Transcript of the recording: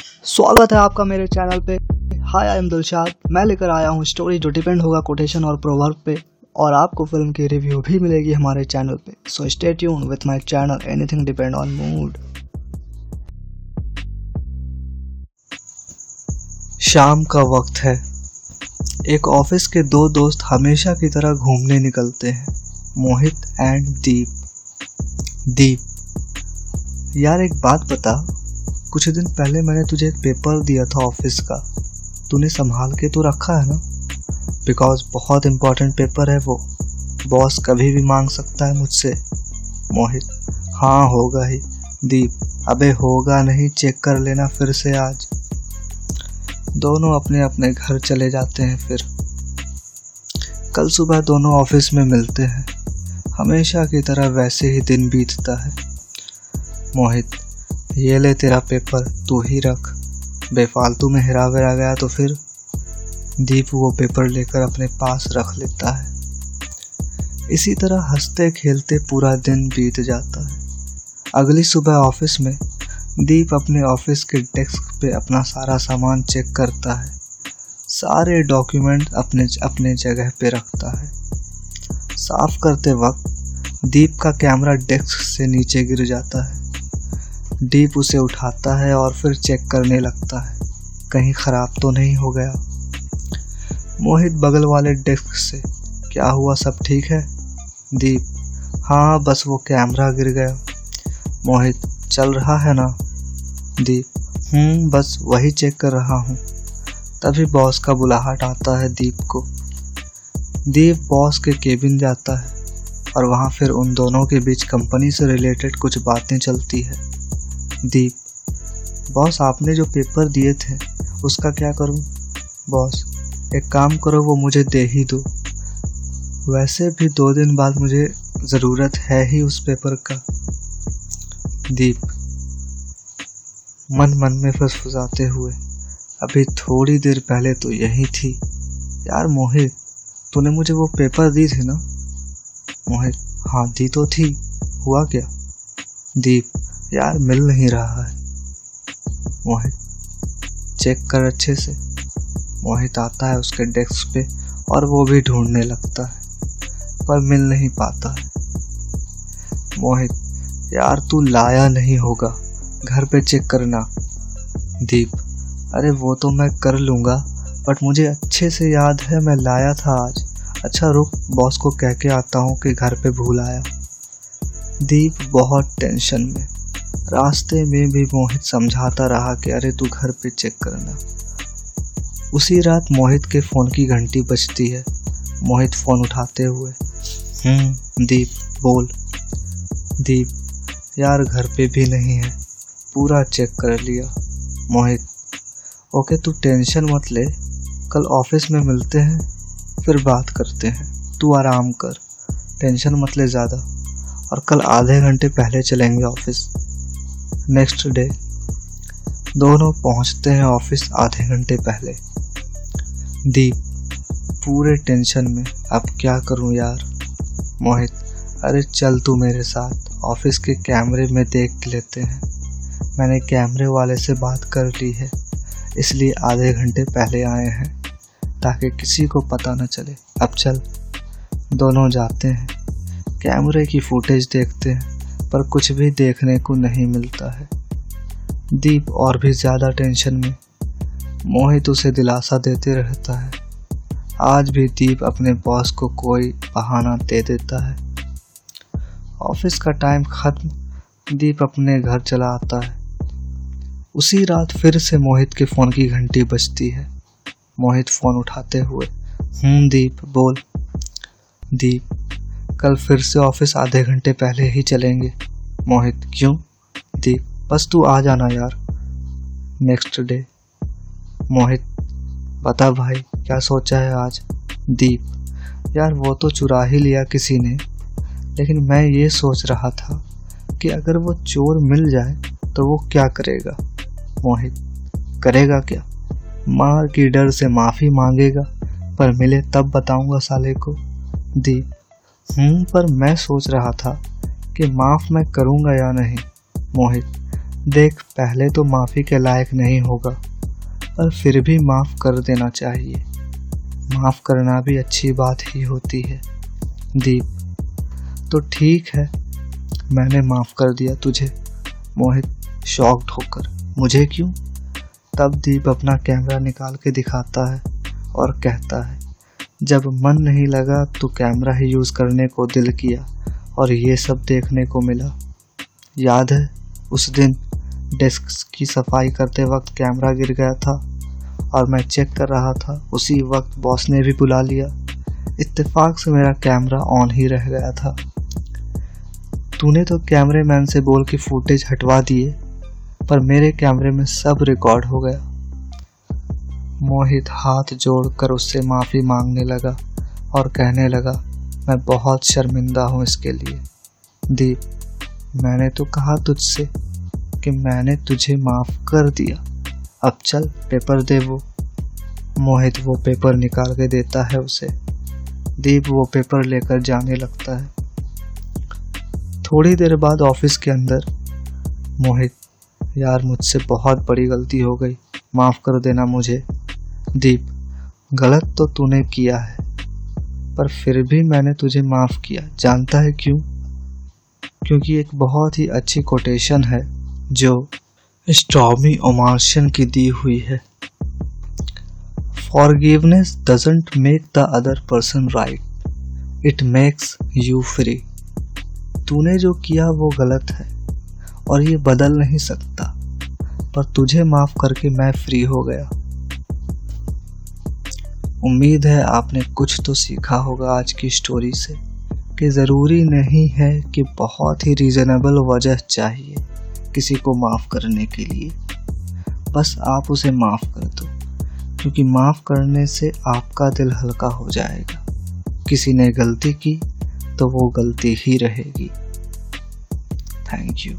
स्वागत है आपका मेरे चैनल पे। हाय आई एम दिलशाद मैं लेकर आया हूँ स्टोरी जो डिपेंड होगा कोटेशन और प्रोवर्ब पे, और आपको फ़िल्म की रिव्यू भी मिलेगी हमारे चैनल पे। So stay tune with my channel anything depend on mood शाम का वक्त है। एक ऑफ़िस के दो दोस्त हमेशा की तरह घूमने निकलते हैं। मोहित एंड दीप। दीप। यार, एक बात बता। कुछ दिन पहले मैंने तुझे एक पेपर दिया था ऑफ़िस का। तूने संभाल के तो रखा है ना? बिकॉज़ बहुत इंपॉर्टेंट पेपर है वो। बॉस कभी भी मांग सकता है मुझसे। मोहित हाँ होगा ही। दीप, अबे होगा नहीं चेक कर लेना फिर से आज। दोनों अपने अपने घर चले जाते हैं फिर। कल सुबह दोनों ऑफ़िस में मिलते हैं। हमेशा की तरह वैसे ही दिन बीतता है। मोहित ये ले तेरा पेपर, तू ही रख। बेफालतू में हिरा वेरा गया तो फिर दीप वो पेपर लेकर अपने पास रख लेता है। इसी तरह हँसते खेलते पूरा दिन बीत जाता है। अगली सुबह ऑफ़िस में दीप अपने ऑफ़िस के डेस्क पे अपना सारा सामान चेक करता है। सारे डॉक्यूमेंट अपने अपने जगह पे रखता है। साफ़ करते वक्त दीप का कैमरा डेस्क से नीचे गिर जाता है। डीप उसे उठाता है और फिर चेक करने लगता है। कहीं ख़राब तो नहीं हो गया। मोहित बगल वाले डेस्क से, क्या हुआ, सब ठीक है? दीप हाँ बस वो कैमरा गिर गया। मोहित, चल रहा है ना? दीप हम्म बस वही चेक कर रहा हूँ। तभी बॉस का बुलाहट आता है दीप को। दीप बॉस के केबिन जाता है और वहाँ फिर उन दोनों के बीच कंपनी से रिलेटेड कुछ बातें चलती है। दीप बॉस, आपने जो पेपर दिए थे, उसका क्या करूँ? बॉस, एक काम करो, वो मुझे दे ही दो। वैसे भी दो दिन बाद मुझे ज़रूरत है ही उस पेपर का। दीप, मन मन में फुसफुसाते हुए, अभी थोड़ी देर पहले तो यही थी। यार, मोहित, तूने मुझे वो पेपर दी थी ना? मोहित हाँ दी तो थी। हुआ क्या? दीप यार मिल नहीं रहा है। मोहित चेक कर अच्छे से। मोहित आता है उसके डेस्क पे और वो भी ढूँढने लगता है, पर मिल नहीं पाता है। मोहित, यार तू लाया नहीं होगा। घर पे चेक करना। दीप, अरे वो तो मैं कर लूँगा बट मुझे अच्छे से याद है मैं लाया था आज। अच्छा रुक बॉस को कह के आता हूँ कि घर पे भूल आया। दीप, बहुत टेंशन में। रास्ते में भी मोहित समझाता रहा कि अरे तू घर पे चेक करना। उसी रात मोहित के फ़ोन की घंटी बजती है। मोहित फ़ोन उठाते हुए हम्म दीप, बोल। दीप, यार घर पे भी नहीं है। पूरा चेक कर लिया। मोहित, ओके, तू टेंशन मत ले। कल ऑफ़िस में मिलते हैं, फिर बात करते हैं। तू आराम कर, टेंशन मत ले ज़्यादा। और कल आधे घंटे पहले चलेंगे ऑफ़िस नेक्स्ट डे। दोनों पहुँचते हैं ऑफ़िस आधे घंटे पहले। दीप, पूरे टेंशन में, अब क्या करूँ यार? मोहित, अरे चल तू मेरे साथ, ऑफ़िस के कैमरे में देख लेते हैं। मैंने कैमरे वाले से बात कर ली है, इसलिए आधे घंटे पहले आए हैं, ताकि किसी को पता न चले। अब चल, दोनों जाते हैं। कैमरे की फुटेज देखते हैं। पर कुछ भी देखने को नहीं मिलता है। दीप और भी ज़्यादा टेंशन में मोहित उसे दिलासा देते रहता है। आज भी दीप अपने बॉस को कोई बहाना दे देता है। ऑफ़िस का टाइम खत्म, दीप अपने घर चला आता है। उसी रात फिर से मोहित के फ़ोन की घंटी बजती है। मोहित फ़ोन उठाते हुए हूँ दीप, बोल। दीप कल फिर से ऑफ़िस आधे घंटे पहले ही चलेंगे। मोहित, क्यों? दीप, बस तू आ जाना यार। नेक्स्ट डे मोहित, बता भाई, क्या सोचा है आज? दीप, यार वो तो चुरा ही लिया किसी ने, लेकिन मैं ये सोच रहा था कि अगर वो चोर मिल जाए तो वो क्या करेगा? मोहित, करेगा क्या? मार की डर से माफ़ी मांगेगा, पर मिले तब बताऊँगा साले को। दीप हूँ, पर मैं सोच रहा था कि माफ़ मैं करूँगा या नहीं। मोहित, देख, पहले तो माफ़ी के लायक नहीं होगा, पर फिर भी माफ़ कर देना चाहिए। माफ़ करना भी अच्छी बात ही होती है। दीप तो ठीक है, मैंने माफ़ कर दिया तुझे। मोहित, शॉक्ड होकर, मुझे क्यों? तब दीप अपना कैमरा निकाल के दिखाता है और कहता है जब मन नहीं लगा तो कैमरा ही यूज़ करने को दिल किया और ये सब देखने को मिला। याद है, उस दिन डेस्क की सफ़ाई करते वक्त कैमरा गिर गया था और मैं चेक कर रहा था, उसी वक्त बॉस ने भी बुला लिया। इत्तेफाक से मेरा कैमरा ऑन ही रह गया था। तूने तो कैमरे मैन से बोल के फुटेज हटवा दिए, पर मेरे कैमरे में सब रिकॉर्ड हो गया। मोहित हाथ जोड़कर उससे माफ़ी मांगने लगा और कहने लगा, मैं बहुत शर्मिंदा हूँ इसके लिए। दीप, मैंने तो कहा तुझसे कि मैंने तुझे माफ़ कर दिया। अब चल, पेपर दे वो। मोहित वो पेपर निकाल के देता है उसे। दीप वो पेपर लेकर जाने लगता है। थोड़ी देर बाद ऑफ़िस के अंदर, मोहित, यार, मुझसे बहुत बड़ी गलती हो गई। माफ़ कर देना मुझे। दीप, गलत तो तूने किया है, पर फिर भी मैंने तुझे माफ़ किया। जानता है क्यों? क्योंकि एक बहुत ही अच्छी कोटेशन है, जो स्टॉमी ओमार्शन की दी हुई है। Forgiveness doesn't make the other person right it makes you free तूने जो किया वो गलत है, और ये बदल नहीं सकता, पर तुझे माफ़ करके मैं फ्री हो गया। उम्मीद है आपने कुछ तो सीखा होगा आज की स्टोरी से, कि ज़रूरी नहीं है कि बहुत ही रीज़नेबल वजह चाहिए किसी को माफ़ करने के लिए। बस आप उसे माफ़ कर दो, क्योंकि माफ़ करने से आपका दिल हल्का हो जाएगा। किसी ने गलती की तो वो गलती ही रहेगी। Thank you